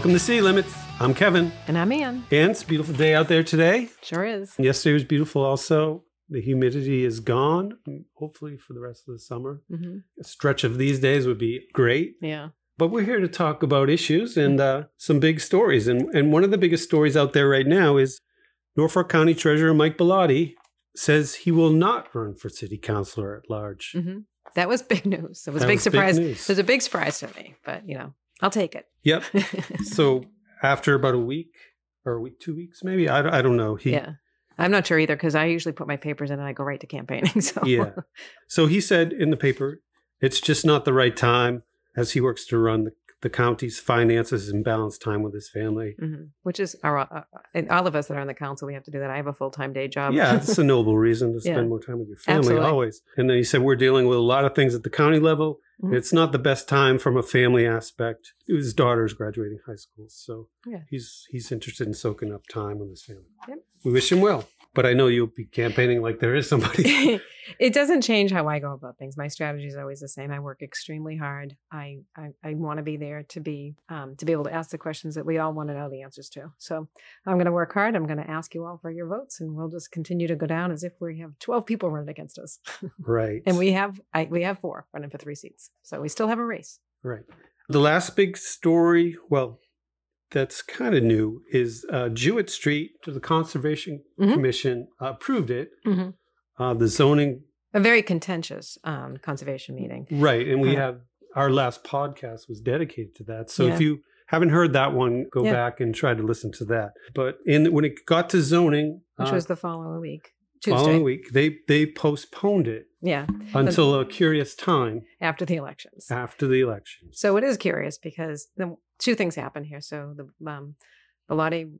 Welcome to City Limits. I'm Kevin. And I'm Ann. And it's a beautiful day out there today. Sure is. Yesterday was beautiful also. The humidity is gone, hopefully for the rest of the summer. Mm-hmm. A stretch of these days would be great. Yeah. But we're here to talk about issues and uh, some big stories. And, and one of the biggest stories out there right now is Norfolk County Treasurer Mike Bellotti says he will not run for city councilor at large. Mm-hmm. That was big news. It was That a big was big surprise. news. it was a big surprise to me, but you know, I'll take it. Yep. So after about a week or a week, two weeks, maybe, I, don't- I don't know. He, yeah. I'm not sure either because I usually put my papers in and I go right to campaigning. So yeah. So he said in the paper, it's just not the right time as he works to run the, the county's finances and balance time with his family. Mhm. Which is our, uh, and all of us that are on the council, we have to do that. I have a full time day job. Yeah, it's a noble reason to spend Yeah. more time with your family Absolutely. always. And then he said, We're dealing with a lot of things at the county level. Mhm. It's not the best time from a family aspect. His daughter's graduating high school. So Yeah. he's he's interested in soaking up time with his family. Yep. We wish him well. But I know you'll be campaigning like there is somebody. it doesn't change how I go about things. My strategy is always the same. I work extremely hard. I I, I want to be there to be um, to be able to ask the questions that we all want to know the answers to. So I'm going to work hard. I'm going to ask you all for your votes, and we'll just continue to go down as if we have 12 people running against us, right. and we have I, we have four running for three seats. So we still have a race. Right. The last big story, well, that's kind of new, is uh, Jewett Street to the Conservation Mhm. Commission approved it. Mhm. Uh, the zoning, A very contentious um, conservation meeting. right. And we Huh. have our last podcast was dedicated to that. So Yeah. if you haven't heard that one, go Yeah. back and try to listen to that. But in when it got to zoning, Which uh, was the following week, Tuesday. following week, they they postponed it Yeah, until a curious time after the elections. after the elections. So it is curious because the two things happen here. So the um, Bellotti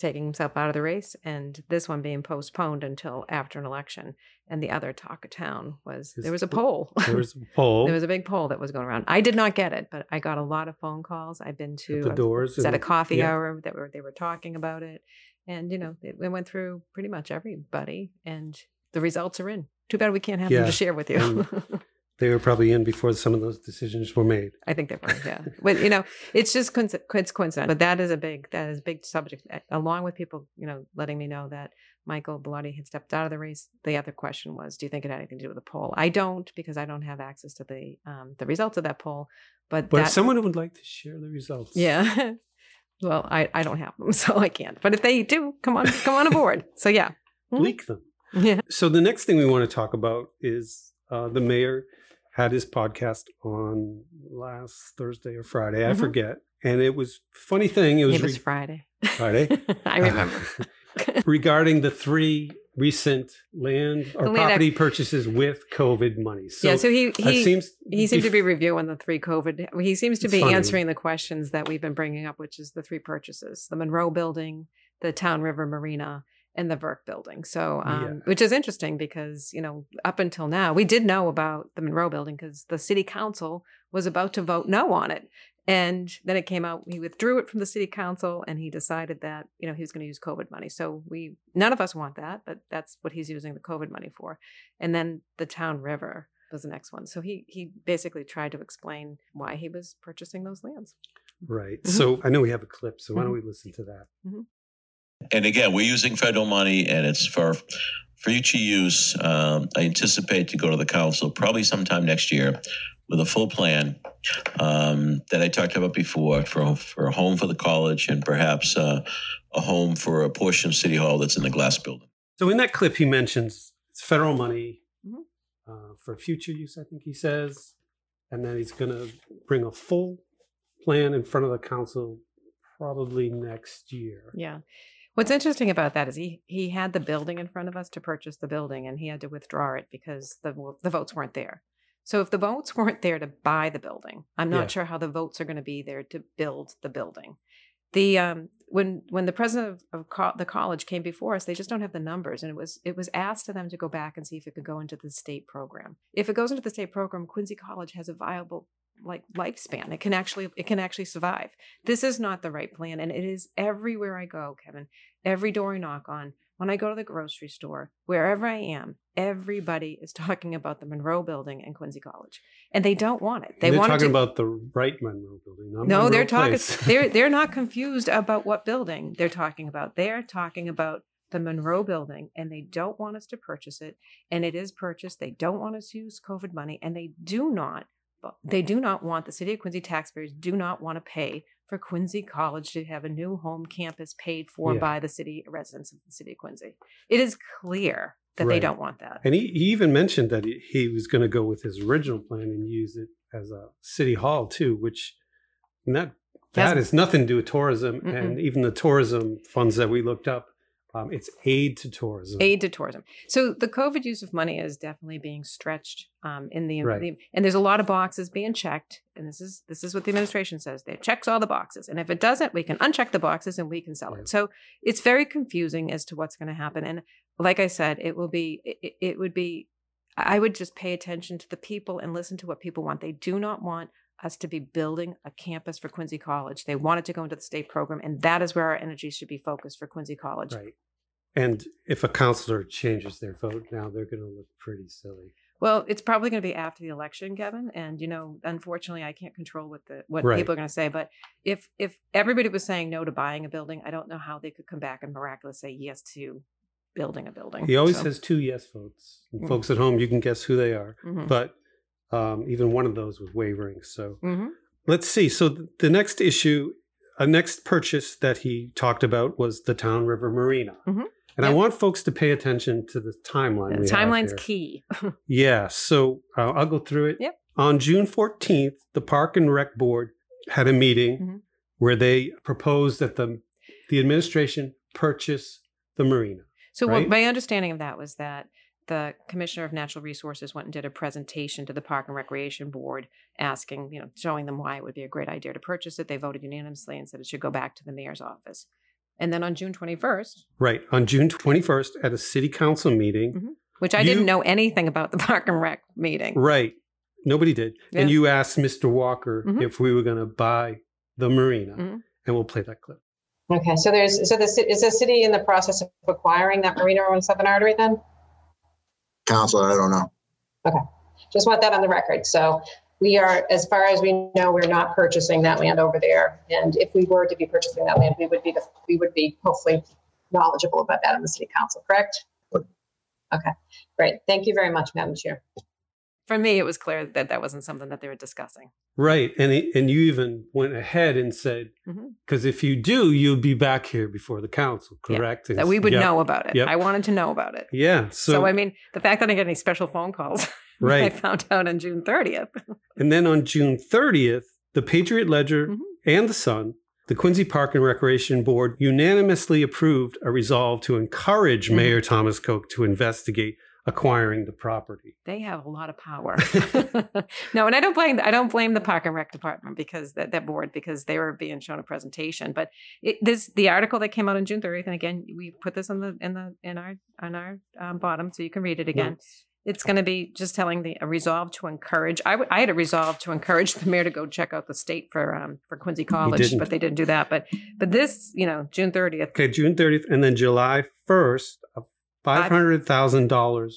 taking himself out of the race, and this one being postponed until after an election. And the other talk of town was there was a poll. There was a poll there was a big poll that was going around. I did not get it, but I got a lot of phone calls. I've been to at the doors. at a coffee yeah. hour that were they were talking about it, and you know it, it went through pretty much everybody, and the results are in. Too bad we can't have them to share with you. They were probably in before some of those decisions were made. I think they were, yeah. but you know, it's just coinc- it's coincidence. But that is a big that is a big subject. Along with people, you know, letting me know that Michael Bellotti had stepped out of the race. The other question was, do you think it had anything to do with the poll? I don't because I don't have access to the um, the results of that poll. But, But that, if someone would like to share the results, yeah. well, I, I don't have them, so I can't. But if they do, come on, come on aboard. So yeah, leak them. Yeah, So the next thing we want to talk about is uh, the mayor had his podcast on last Thursday or Friday, I Mhm. forget. And it was funny thing. It was, it was re- Friday. Friday. I remember. regarding the three recent land or land property purchases with COVID money. So yeah, so he he seems He seemed to be reviewing the three COVID. He seems to be funny. answering the questions that we've been bringing up, which is the three purchases: the Monroe Building, the Town River Marina, and the Verk Building. So, um, Yeah. which is interesting because you know up until now we did know about the Monroe Building because the City Council was about to vote no on it, and then it came out he withdrew it from the City Council and he decided that you know he was going to use COVID money. So we none of us want that, but that's what he's using the COVID money for. And then the Town River was the next one. So he he basically tried to explain why he was purchasing those lands. right. Mhm. So I know we have a clip. So why don't Mhm. we listen to that? And again, we're using federal money and it's for future use. Um, I anticipate to go to the council probably sometime next year with a full plan um, that I talked about before for, for a home for the college and perhaps uh, a home for a portion of City Hall that's in the glass building. So in that clip, he mentions it's federal money Mhm. uh, for future use. I think he says, and then he's going to bring a full plan in front of the council probably next year. Yeah. What's interesting about that is he he had the building in front of us to purchase the building, and he had to withdraw it because the the votes weren't there. So if the votes weren't there to buy the building, I'm not Yeah. sure how the votes are going to be there to build the building. The um, when when the president of, of co- the college came before us, they just don't have the numbers, and it was it was asked to them to go back and see if it could go into the state program. If it goes into the state program, Quincy College has a viable like lifespan. It can actually it can actually survive. This is not the right plan, and it is everywhere I go, Kevin. Every door I knock on, when I go to the grocery store, wherever I am, everybody is talking about the Monroe Building and Quincy College, and they don't want it. They They're want talking to, about the right Monroe building. No, Monroe they're talking. They're they're not confused about what building they're talking about. They're talking about the Monroe Building, and they don't want us to purchase it. And it is purchased. They don't want us to use COVID money, and they do not. They do not want the city of Quincy taxpayers do not want to pay for Quincy College to have a new home campus paid for Yeah. by the city residents of the city of Quincy. It is clear that they don't want that. And he, he even mentioned that he, he was going to go with his original plan and use it as a city hall too, which that that has nothing to do with tourism. Mm-mm. And even the tourism funds that we looked up, um, it's aid to tourism. aid to tourism. So the COVID use of money is definitely being stretched um, in the, Right. the- and there's a lot of boxes being checked. And this is this is what the administration says. They checks all the boxes, and if it doesn't, we can uncheck the boxes and we can sell Right. it. So it's very confusing as to what's going to happen. And like I said, it will be it, it would be. I would just pay attention to the people and listen to what people want. They do not want us to be building a campus for Quincy College. They wanted to go into the state program, and that is where our energy should be focused for Quincy College. Right. And if a counselor changes their vote now, they're going to look pretty silly. Well, it's probably going to be after the election, Kevin. And you know, unfortunately, I can't control what the what Right. people are going to say. But if if everybody was saying no to buying a building, I don't know how they could come back and miraculously say yes to building a building. He always So, has two yes votes. And Mm. Folks at home, you can guess who they are. mhm, But um, even one of those was wavering. So mhm. let's see. So the next issue, a next purchase that he talked about was the Town River Marina. Mhm. And I want folks to pay attention to the timeline. The timeline's key. Yeah. So uh, I'll go through it. Yep. On June 14th, the Park and Rec Board had a meeting Mhm. where they proposed that the the administration purchase the marina. So Right. what my understanding of that was that the commissioner of natural resources went and did a presentation to the park and recreation board asking you know showing them why it would be a great idea to purchase it they voted unanimously and said it should go back to the mayor's office and then on june 21st Right. On June 21st at a city council meeting. Mhm. which i You- didn't know anything about the park and rec meeting Right. Nobody did. And you asked Mr. Walker Mhm. if we were going to buy the marina. Mhm. And we'll play that clip. Okay, so there's, so the, is the city in the process of acquiring that marina on Southern Artery then? Council, I don't know. Okay. Just want that on the record. So we are, as far as we know, we're not purchasing that land over there. And if we were to be purchasing that land, we would be, the we would be hopefully knowledgeable about that in the city council, correct? Okay, great. Thank you very much, Madam Chair. For me it was clear that that wasn't something that they were discussing Right. And it, and you even went ahead and said, because if you do, you'll be back here before the council, Yeah. correct? that we would Yep. know about it Yep. i wanted to know about it Yeah. So, so, i mean the fact that i didn't get any special phone calls right? i found out on june 30th And then on June 30th, the Patriot Ledger Mhm. and the Sun, the Quincy Park and Recreation Board unanimously approved a resolve to encourage Mhm. Mayor Thomas Koch to investigate acquiring the property. they have a lot of power. no, and I don't blame I don't blame the Park and Rec department because that, that board because they were being shown a presentation. But it, this the article that came out on June 30th, and again we put this on the in the in our on our um, bottom so you can read it again. It's going to be just telling the a resolve to encourage. I, w- I had a resolve to encourage the mayor to go check out the state for um for Quincy College, but they didn't do that. But but this you know June 30th Okay, June 30th, and then July 1st, uh, $500,000.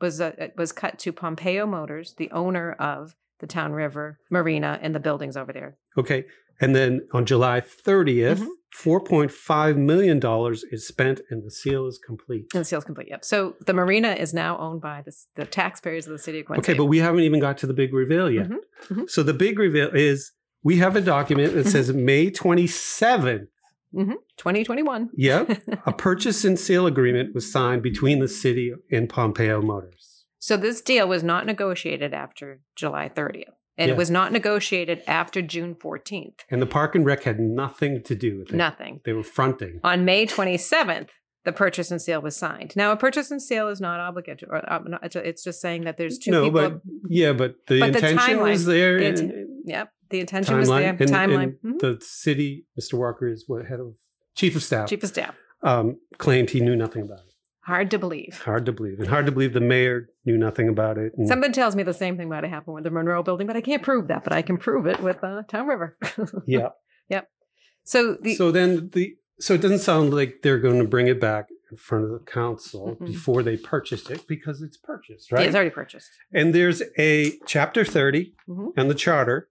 was uh, was cut to Pompeo Motors, the owner of the Town River Marina and the buildings over there. Okay. And then on July 30th, Mhm. $4.5 million is spent and the seal is complete. And the seal is complete. Yep. So the marina is now owned by the, the taxpayers of the city of Quincy. Okay, but we haven't even got to the big reveal yet. Mhm, mhm. So the big reveal is we have a document that says May 27th. 2021. Yep. a purchase and sale agreement was signed between the city and Pompeo Motors. So this deal was not negotiated after July 30th. And Yeah. it was not negotiated after June 14th. And the Park and Rec had nothing to do with it. Nothing. They were fronting. On May 27th, the purchase and sale was signed. Now, a purchase and sale is not obligatory. Or, uh, it's just saying that there's two no, people. but yeah, but the But the intention was there. and- inten- Yep. The intention was there. timeline. And, Timeline. and Mhm. the city, Mr. Walker is what head of chief of staff, Chief of staff. um, claimed he knew nothing about it. Hard to believe. Hard to believe. And hard to believe the mayor knew nothing about it. And Something tells me the same thing might have happened with the Monroe building, but I can't prove that. But I can prove it with uh, Town River. yeah. Yep. So the so then the so it doesn't sound like they're going to bring it back. in front of the council Mhm. before they purchased it because it's purchased, Yeah, right? it's already purchased. and there's a chapter 30 Mhm. and the charter.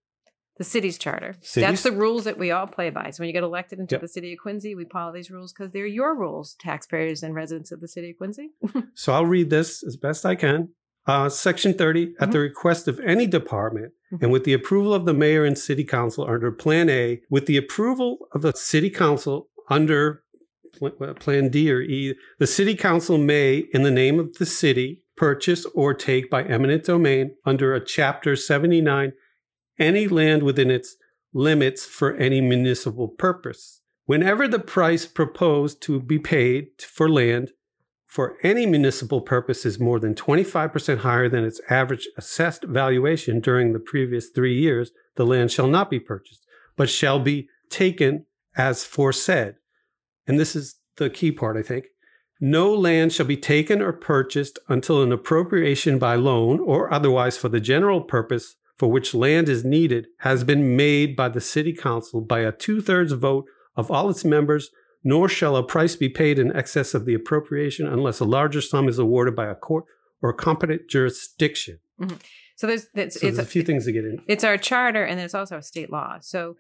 The city's charter. City's- That's the rules that we all play by. So when you get elected into Yep. the city of Quincy, we follow these rules because they're your rules, taxpayers and residents of the city of Quincy. So I'll read this as best I can. Uh, Section 30, at the request of any department and with the approval of the mayor and city council under Plan A, with the approval of the city council under Pl- Plan D or E, the city council may, in the name of the city, purchase or take by eminent domain under a Chapter 79 any land within its limits for any municipal purpose. Whenever the price proposed to be paid for land for any municipal purpose is more than 25% higher than its average assessed valuation during the previous three years, the land shall not be purchased, but shall be taken as foresaid. And this is the key part, I think. No land shall be taken or purchased until an appropriation by loan or otherwise for the general purpose for which land is needed has been made by the city council by a two thirds vote of all its members nor shall a price be paid in excess of the appropriation unless a larger sum is awarded by a court or a competent jurisdiction. So there's it's, So it's there's a few things to get in. it's our charter and there's also a state law so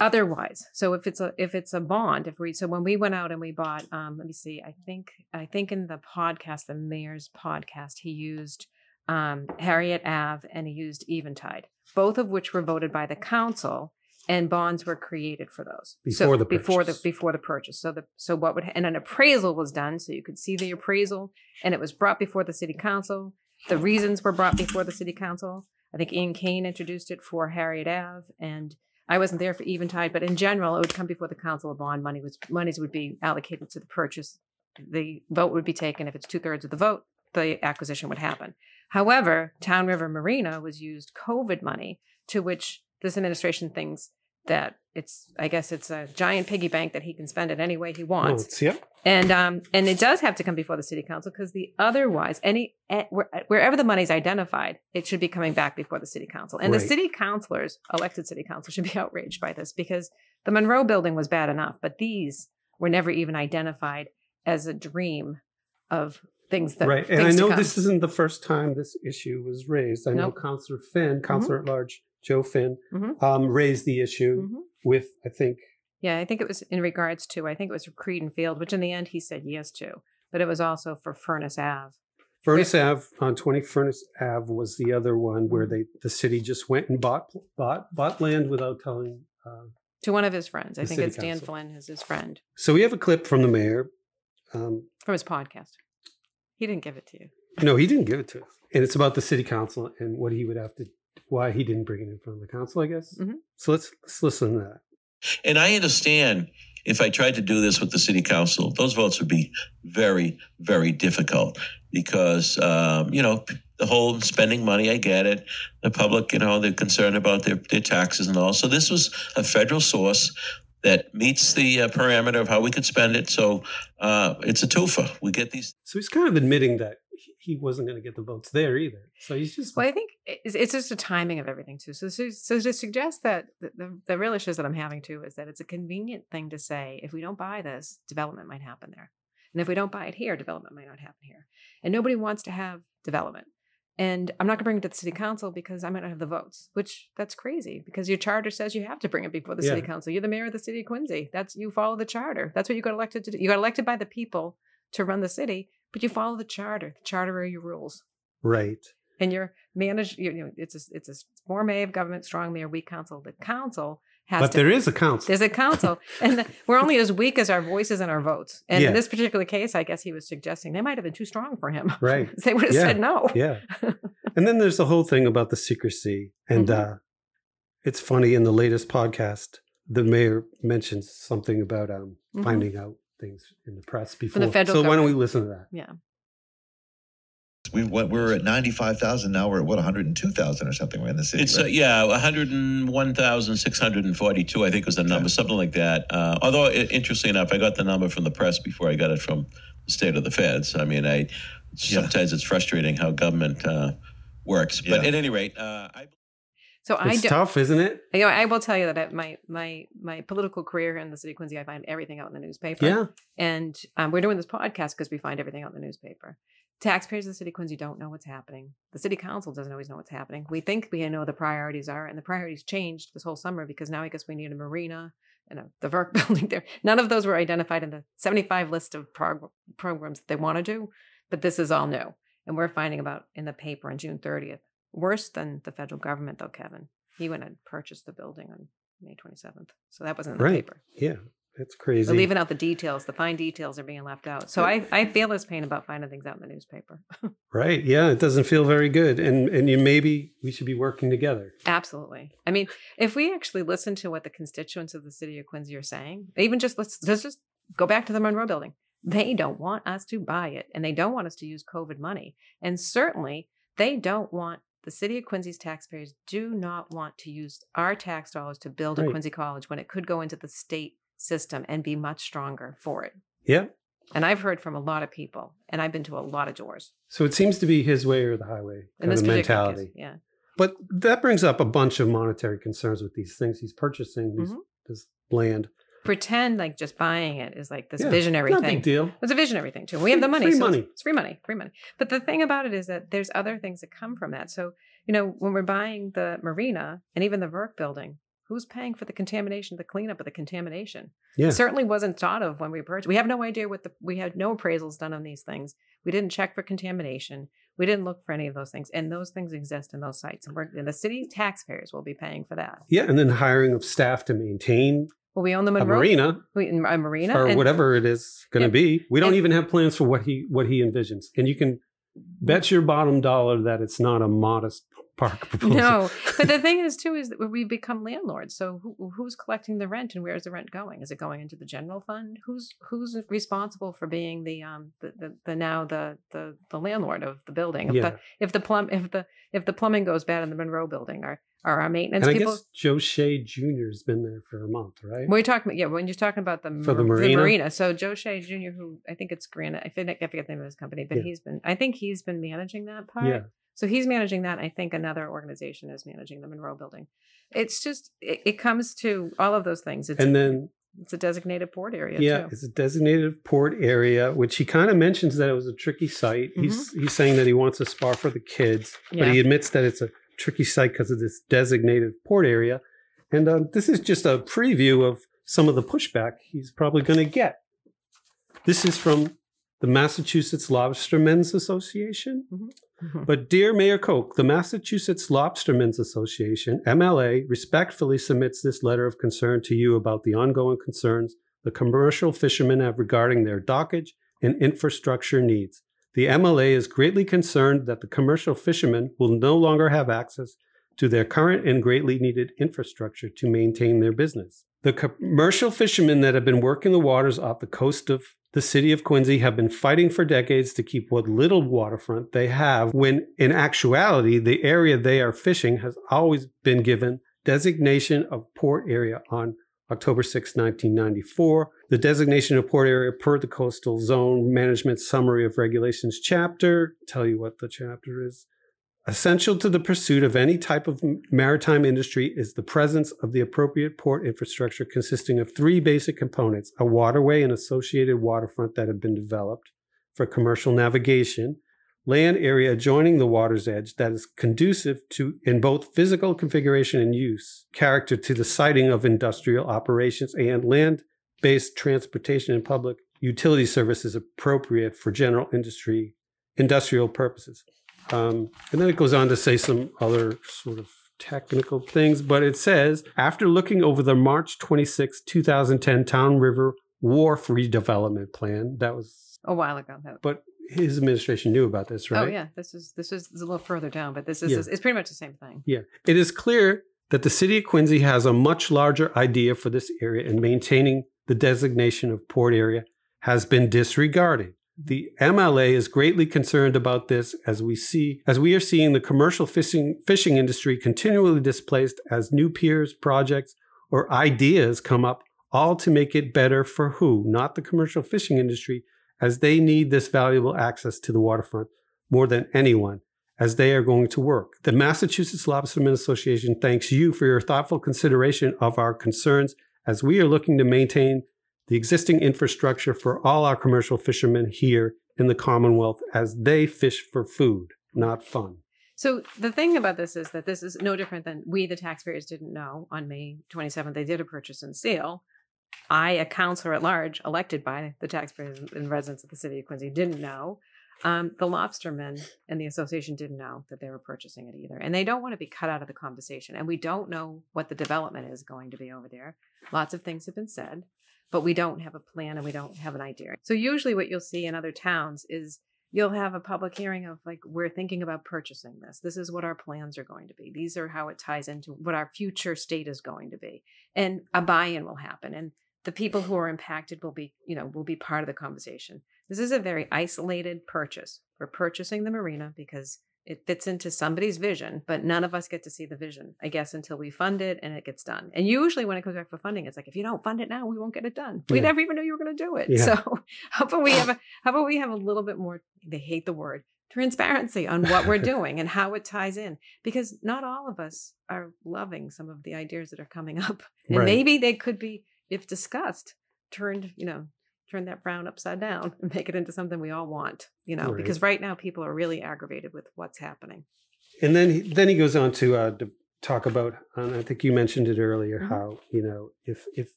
otherwise so if it's a if it's a bond if we so when we went out and we bought um let me see i think i think in the podcast the mayor's podcast he used um harriet ave and he used eventide both of which were voted by the council and bonds were created for those so Before the before the purchase. before the purchase so the so what would and an appraisal was done so you could see the appraisal and it was brought before the city council the reasons were brought before the city council I think Ian Cain introduced it for Harriet Ave, and I wasn't there for Eventide, but in general, it would come before the council of bond money was monies would be allocated to the purchase. The vote would be taken. If it's two thirds of the vote, the acquisition would happen. However, Town River Marina was used COVID money, to which this administration thinks that it's I guess it's a giant piggy bank that he can spend it any way he wants. yep. And um, and it does have to come before the city council because the otherwise any eh, wherever the money's identified, it should be coming back before the city council. And the city councilors, elected city council, should be outraged by this because the Monroe building was bad enough, but these were never even identified as a dream of things that right. And I know this isn't the first time this issue was raised. I know Nope. Councillor Finn, Councillor at Large Joe Finn, Mhm. um, raised the issue Mhm. with, I think, Yeah, I think it was in regards to I think it was Creed and Field, which in the end he said yes to, but it was also for Furnace Ave. Furnace Ave on 20 Furnace Ave was the other one where Mhm. they the city just went and bought bought bought land without telling. Uh, To one of his friends. I think it's Dan. Flynn is his friend so we have a clip from the mayor. Um, from his podcast. He didn't give it to you. no, he didn't give it to us, and it's about the city council and what he would have to, why he didn't bring it in front of the council. I guess. Mhm. So let's let's listen to that. And I understand if I tried to do this with the city council, those votes would be very, very difficult because, um, you know, the whole spending money, I get it. The public, you know, they're concerned about their, their taxes and all. So this was a federal source that meets the uh, parameter of how we could spend it. So uh, it's a twofer. We get these So he's kind of admitting that he- he wasn't going to get the votes there either. So he's just Well, I think it's, it's just a timing of everything too. So, so, so to suggest that the, the, the real issues that I'm having too is that it's a convenient thing to say if we don't buy this, development might happen there, and if we don't buy it here, development might not happen here, and nobody wants to have development. And I'm not going to bring it to the city council because I might not have the votes, which that's crazy because your charter says you have to bring it before the city council. You're the mayor of the city of Quincy. That's you follow the charter. That's what you got elected to do. You got elected by the people to run the city, but you follow the charter. The charter are your rules right. and you're managed. You know, it's a it's a form A of government, strong mayor, weak council. The council But to. there is a council. there's a council, and the- we're only as weak as our voices and our votes. And Yeah. in this particular case, I guess he was suggesting they might have been too strong for him. Right. they would have Yeah. said no. Yeah. and then there's the whole thing about the secrecy. And Mhm. uh, it's funny in the latest podcast, the mayor mentions something about um, Mhm. finding out things in the press before. the federal so why don't we listen to that? Yeah. We went, we're at ninety five thousand. Now we're at what one hundred and two thousand or something. We're in the city. It's uh, right? yeah, one hundred and one thousand six hundred and forty-two. I think was the number, something like that. Uh, although i- interesting enough, I got the number from the press before I got it from the state of the feds. I mean, I sometimes it's frustrating how government uh, works. But Yeah. at any rate, uh, I. So I It's do, tough, isn't it? you know, I will tell you that at my my my political career in the city of Quincy, I find everything out in the newspaper. Yeah. And um, we're doing this podcast because we find everything out in the newspaper. Taxpayers of the city of Quincy don't know what's happening. The city council doesn't always know what's happening. We think we know the priorities are, and the priorities changed this whole summer because now I guess we need a marina and a, the VERC building there. None of those were identified in the 75 list of prog- programs that they want to do, but this is all new. And we're finding about in the paper on June 30th. Worse than the federal government, though, Kevin. He went and purchased the building on May 27th. So that wasn't in the Right. paper. Yeah. That's crazy. They're leaving out the details. The fine details are being left out. So I, I feel this pain about finding things out in the newspaper. Right. Yeah. It doesn't feel very good. And and you maybe we should be working together. Absolutely. I mean, if we actually listen to what the constituents of the city of Quincy are saying, even just let's, let's just go back to the Monroe building. They don't want us to buy it and they don't want us to use COVID money. And certainly they don't want the city of Quincy's taxpayers do not want to use our tax dollars to build a Quincy college when it could go into the state system and be much stronger for it. Yeah. And I've heard from a lot of people and I've been to a lot of doors So it seems to be his way or the highway in kind of mentality. case. Yeah. But that brings up a bunch of monetary concerns with these things he's purchasing, these, Mhm. this land. Pretend like just buying it is like this Yeah, visionary Not thing. big deal. It's a visionary thing too. We have the money. free so it's- money. It's, free money. Free money. But the thing about it is that there's other things that come from that. So, you know, when we're buying the marina and even the Verk building, who's paying for the contamination, the cleanup of the contamination? Yeah. It certainly wasn't thought of when we purchased. We have no idea what the we had no appraisals done on these things. We didn't check for contamination. We didn't look for any of those things. And those things exist in those sites. And we're and the city taxpayers will be paying for that. Yeah. And then hiring of staff to maintain Well, we own the a marina we, a marina or and- whatever it is going to be. We don't And- even have plans for what he what he envisions. And you can bet your bottom dollar that it's not a modest park proposal. No, but the thing is too is that we become landlords. So who, who's collecting the rent and where's the rent going? Is it going into the general fund? Who's who's responsible for being the um the, the, the now the, the the landlord of the building? If Yeah. the if the plumb if the if the plumbing goes bad in the Monroe building, are are our maintenance and I people? guess Joe Shea Jr. has been there for a month, right? We're talking, yeah. When you're talking about the, For the mar- marina? so Joe Shea Jr., who I think it's Granite, I forget, I forget the name of his company, but Yeah. he's been, I think he's been managing that part. Yeah. So he's managing that. I think another organization is managing the Monroe building. It's just it, it comes to all of those things. It's And then it's a designated port area yeah, too. it's a designated port area, which he kind of mentions that it was a tricky site. He's he's saying that he wants a spa for the kids, but he admits that it's a tricky site because of this designated port area. And um, this is just a preview of some of the pushback he's probably going to get. This is from the Massachusetts Lobstermen's Association. But dear Mayor Koch, the Massachusetts Lobstermen's Association, MLA, respectfully submits this letter of concern to you about the ongoing concerns the commercial fishermen have regarding their dockage and infrastructure needs. The MLA is greatly concerned that the commercial fishermen will no longer have access to their current and greatly needed infrastructure to maintain their business. The commercial fishermen that have been working the waters off the coast of the city of Quincy have been fighting for decades to keep what little waterfront they have, when in actuality, the area they are fishing has always been given designation of port area on October 6, 1994. The designation of port area per the Coastal Zone Management Summary of Regulations chapter. Tell you what the chapter is. Essential to the pursuit of any type of maritime industry is the presence of the appropriate port infrastructure consisting of three basic components a waterway and associated waterfront that have been developed for commercial navigation, land area adjoining the water's edge that is conducive to, in both physical configuration and use, character to the siting of industrial operations, and land based transportation and public utility services appropriate for general industry, industrial purposes. Um, and then it goes on to say some other sort of technical things, but it says after looking over the March 26, 2010 Town River Wharf redevelopment plan, that was, a while ago. That- but his administration knew about this, right? Oh yeah, this is this is a little further down, but this is Yeah. it's pretty much the same thing. Yeah. It is clear that the city of Quincy has a much larger idea for this area and maintaining the designation of port area has been disregarded. The MLA is greatly concerned about this as we see as we are seeing the commercial fishing fishing industry continually displaced as new piers, projects, or ideas come up, all to make it better for who? Not the commercial fishing industry, as they need this valuable access to the waterfront more than anyone as they are going to work. The Massachusetts Lobstermen Association thanks you for your thoughtful consideration of our concerns as we are looking to maintain the existing infrastructure for all our commercial fishermen here in the Commonwealth as they fish for food, not fun. So the thing about this is that this is no different than we, the taxpayers, didn't know on May 27th. They did a purchase and sale. I, a counselor at large, elected by the taxpayers and residents of the city of Quincy, didn't know. Um, the lobstermen and the association didn't know that they were purchasing it either. And they don't want to be cut out of the conversation. And we don't know what the development is going to be over there. Lots of things have been said, but we don't have a plan and we don't have an idea. So, usually, what you'll see in other towns is you'll have a public hearing of like, we're thinking about purchasing this. This is what our plans are going to be. These are how it ties into what our future state is going to be. And a buy in will happen. And the people who are impacted will be, you know, will be part of the conversation. This is a very isolated purchase. We're purchasing the marina because it fits into somebody's vision, but none of us get to see the vision, I guess, until we fund it and it gets done. And usually when it comes back for funding, it's like, if you don't fund it now, we won't get it done. We Yeah. never even knew you were going to do it. Yeah. So how about we have a, how about we have a little bit more, they hate the word, transparency on what we're doing and how it ties in because not all of us are loving some of the ideas that are coming up. And Right. maybe they could be, if discussed, turned, you know, turn that brown upside down and make it into something we all want, you know, Right. because right now people are really aggravated with what's happening. And then he, then he goes on to uh, to talk about, and I think you mentioned it earlier, Mhm. how you know if if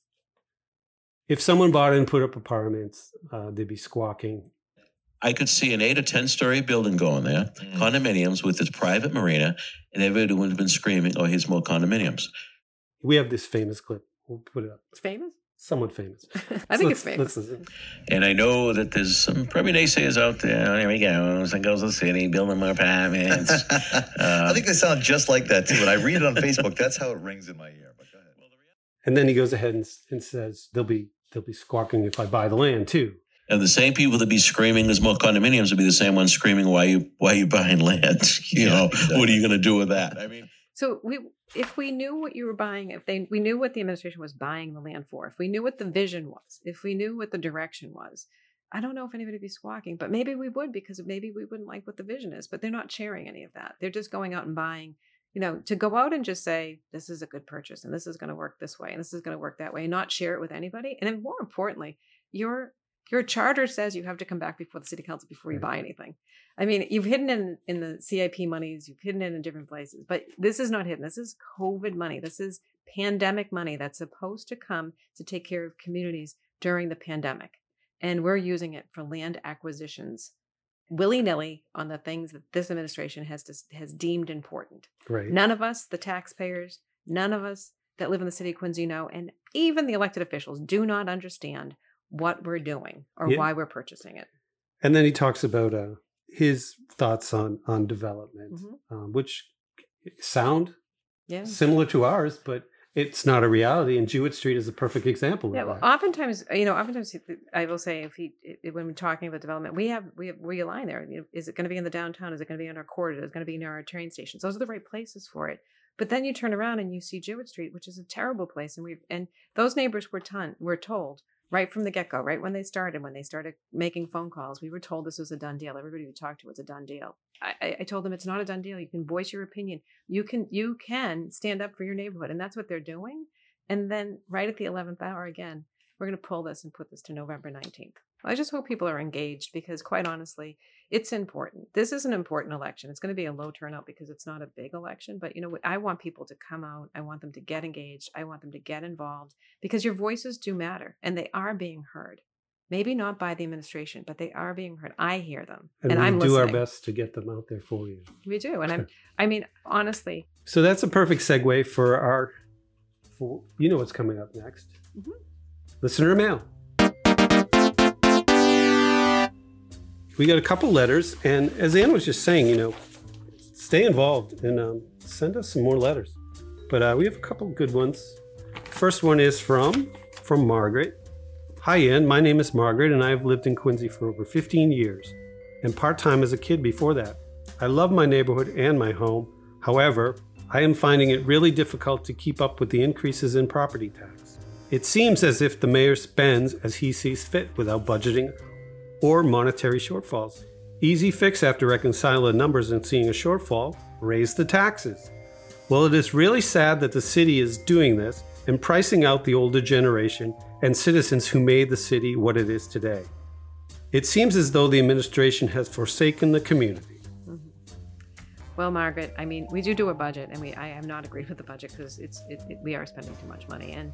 if someone bought and put up apartments, uh, they'd be squawking. I could see an eight or 10 story building going there, Mm. condominiums with its private marina, and everybody would have been screaming, oh, here's more condominiums. We have this famous clip. We'll put it up. It's famous? Somewhat famous. I think Let's- it's famous. let's listen. And I know that there's some probably naysayers out there. Oh, here we go. Some goes to the city, building more apartments. Uh, I think they sound just like that too. When I read it on Facebook, that's how it rings in my ear. But go ahead. And then he goes ahead and, and says they'll be they'll be squawking if I buy the land too. And the same people that be screaming there's more condominiums will be the same ones screaming why you why you buying land. You Yeah, know, exactly. what are you gonna do with that? I mean So we if we knew what you were buying, if they we knew what the administration was buying the land for, if we knew what the vision was, if we knew what the direction was, I don't know if anybody would be squawking, but maybe we would because maybe we wouldn't like what the vision is. But they're not sharing any of that. They're just going out and buying, you know, to go out and just say, this is a good purchase and this is going to work this way and this is going to work that way, and not share it with anybody. And then more importantly, your your charter says you have to come back before the city council before you buy anything. I mean, you've hidden in in the CIP monies, you've hidden it in different places, but this is not hidden. This is COVID money. This is pandemic money that's supposed to come to take care of communities during the pandemic. And we're using it for land acquisitions willy nilly on the things that this administration has has deemed important. Right. None of us, the taxpayers, none of us that live in the city of Quincy know, and even the elected officials do not understand what we're doing or Yeah. why we're purchasing it. And then he talks about uh, his thoughts on on development, Mhm. um, which sound Yeah. similar to ours, but it's not a reality. And Jewett Street is a perfect example Yeah, of well, oftentimes, you know, oftentimes I will say if he, when we're talking about development, we have we have we align there. You know, is it going to be in the downtown? Is it going to be in our corridor? Is it going to be near our train stations? Those are the right places for it. But then you turn around and you see Jewett Street, which is a terrible place, and we and those neighbors were ton were told right from the get go, right when they started, when they started making phone calls, we were told this was a done deal. Everybody we talked to was a done deal. I, I, told them it's not a done deal. You can voice your opinion. You can you can stand up for your neighborhood, and that's what they're doing. And then right at the eleventh hour again, we're going to pull this and put this to November 19th. I just hope people are engaged because, quite honestly, it's important. This is an important election. It's going to be a low turnout because it's not a big election. But you know what? I want people to come out. I want them to get engaged. I want them to get involved because your voices do matter and they are being heard. Maybe not by the administration, but they are being heard. I hear them, and and, we I'm do listening. our best to get them out there for you. We do, and I'm. I mean, honestly, So that's a perfect segue for our. For, you know what's coming up next. Mhm. Listener mail. We got a couple letters, and as Ann was just saying, you know, stay involved and um, send us some more letters. But uh, we have a couple good ones. First one is from from Margaret. Hi, Ann. My name is Margaret, and I have lived in Quincy for over 15 years, and part time as a kid before that. I love my neighborhood and my home. However, I am finding it really difficult to keep up with the increases in property tax. It seems as if the mayor spends as he sees fit without budgeting or monetary shortfalls. Easy fix after reconciling the numbers and seeing a shortfall raise the taxes. Well, it is really sad that the city is doing this and pricing out the older generation and citizens who made the city what it is today. It seems as though the administration has forsaken the community. Mm-hmm. Well, Margaret, I mean, we do do a budget, and we I am not agreed with the budget because it's it, it, we are spending too much money, and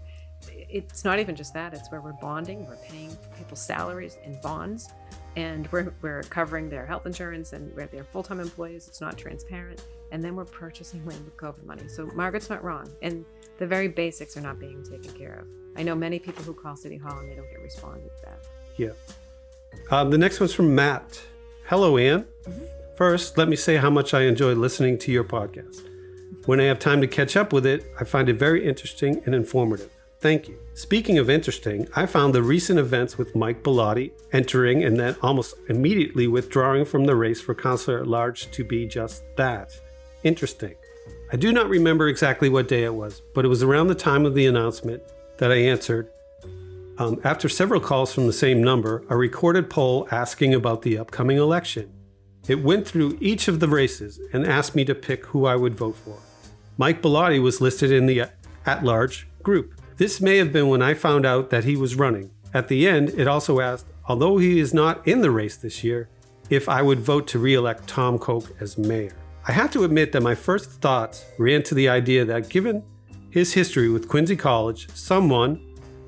it's not even just that. It's where we're bonding, we're paying people's salaries in bonds, and we're we're covering their health insurance, and we're their full time employees. It's not transparent, and then we're purchasing land with COVID money. So Margaret's not wrong, and the very basics are not being taken care of. I know many people who call City Hall and they don't get responded back. Yeah. Um, the next one's from Matt. Hello, Anne. First, let me say how much I enjoy listening to your podcast. When I have time to catch up with it, I find it very interesting and informative. Thank you. Speaking of interesting, I found the recent events with Mike Bellotti entering and then almost immediately withdrawing from the race for councillor at large to be just that. Interesting. I do not remember exactly what day it was, but it was around the time of the announcement that I answered. Um, after several calls from the same number, a recorded poll asking about the upcoming election. It went through each of the races and asked me to pick who I would vote for. Mike Bellotti was listed in the at large group. This may have been when I found out that he was running. At the end, it also asked, although he is not in the race this year, if I would vote to re elect Tom Koch as mayor. I have to admit that my first thoughts ran to the idea that given his history with Quincy College, someone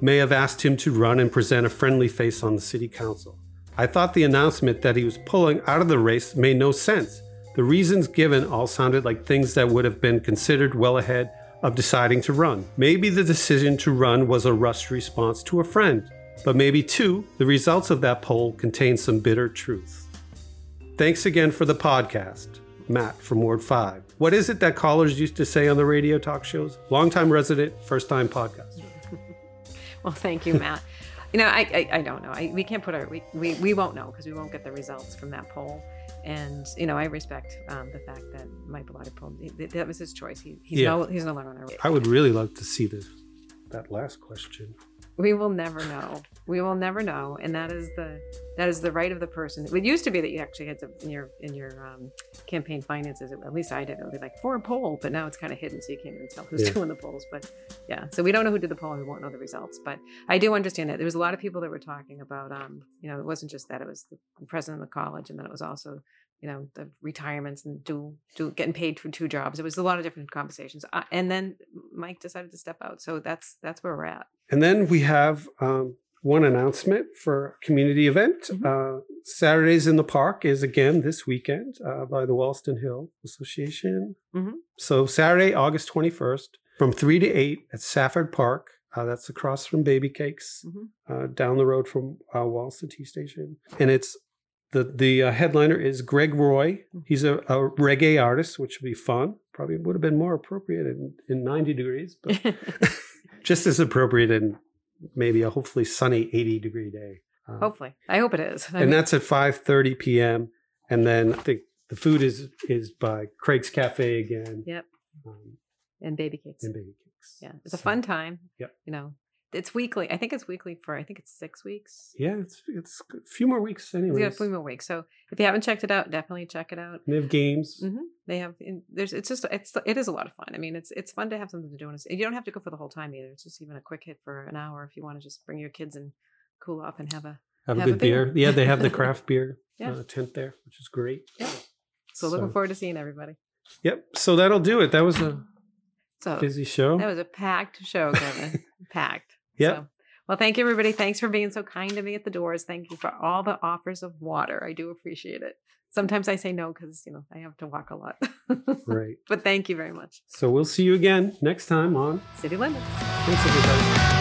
may have asked him to run and present a friendly face on the city council. I thought the announcement that he was pulling out of the race made no sense. The reasons given all sounded like things that would have been considered well ahead of deciding to run. Maybe the decision to run was a rushed response to a friend, but maybe too, the results of that poll contain some bitter truth. Thanks again for the podcast. Matt from Ward 5. What is it that callers used to say on the radio talk shows? Longtime resident, first time podcaster. Well, thank you, Matt. you know, I, I, I don't know. I, we can't put our we, we, we won't know because we won't get the results from that poll. And you know, I respect um, the fact that Mike Bellotti poll that was his choice. He, he's Yeah. no he's no longer on our. I would really love to see this that last question. We will never know. We will never know, and that is the that is the right of the person. It used to be that you actually had to in your in your um, campaign finances. At least I did. It would be like for a poll, but now it's kind of hidden, so you can't even tell who's Yeah. doing the polls. But yeah, so we don't know who did the poll, and we won't know the results. But I do understand that there was a lot of people that were talking about. Um, you know, it wasn't just that; it was the president of the college, and then it was also you know the retirements and do do getting paid for two jobs. It was a lot of different conversations, uh, and then Mike decided to step out. So that's that's where we're at. And then we have um, one announcement for a community event. Uh, Saturdays in the Park is again this weekend uh, by the Wollaston Hill Association. Mhm. So Saturday, August 21st, from 3 to 8 at Safford Park. Uh, that's across from Baby Cakes, Mhm. uh, down the road from uh, Wollaston T Station. And it's the the uh, headliner is Greg Roy. He's a, a reggae artist, which would be fun. Probably would have been more appropriate in, in 90 degrees, but just as appropriate in maybe a hopefully sunny 80 degree day. Um, Hopefully, I hope it is. I and mean- that's at 5:30 p.m. And then I think the food is is by Craig's Cafe again. Yep. Um, and baby cakes. and baby cakes. Yeah, it's a fun time. Yep. You know, it's weekly. I think it's weekly for. I think it's six weeks. Yeah, it's it's a few more weeks anyway. got a few more weeks. So if you haven't checked it out, definitely check it out. They have games. hmm They have. There's. It's just. It's. It is a lot of fun. I mean, it's. It's fun to have something to do. And you don't have to go for the whole time either. It's just even a quick hit for an hour if you want to just bring your kids and cool off and have a. Have a have a good beer. beer. Yeah, they have the craft beer Yeah. uh, tent there, which is great. Yeah. So, looking forward to seeing everybody. Yep. So that'll do it. That was a So busy show. that was a packed show, Kevin. packed. Yep. So, well, thank you, everybody. Thanks for being so kind to me at the doors. Thank you for all the offers of water. I do appreciate it. Sometimes I say no because you know I have to walk a lot. right. but thank you very much. So we'll see you again next time on City Limits. Thanks, everybody.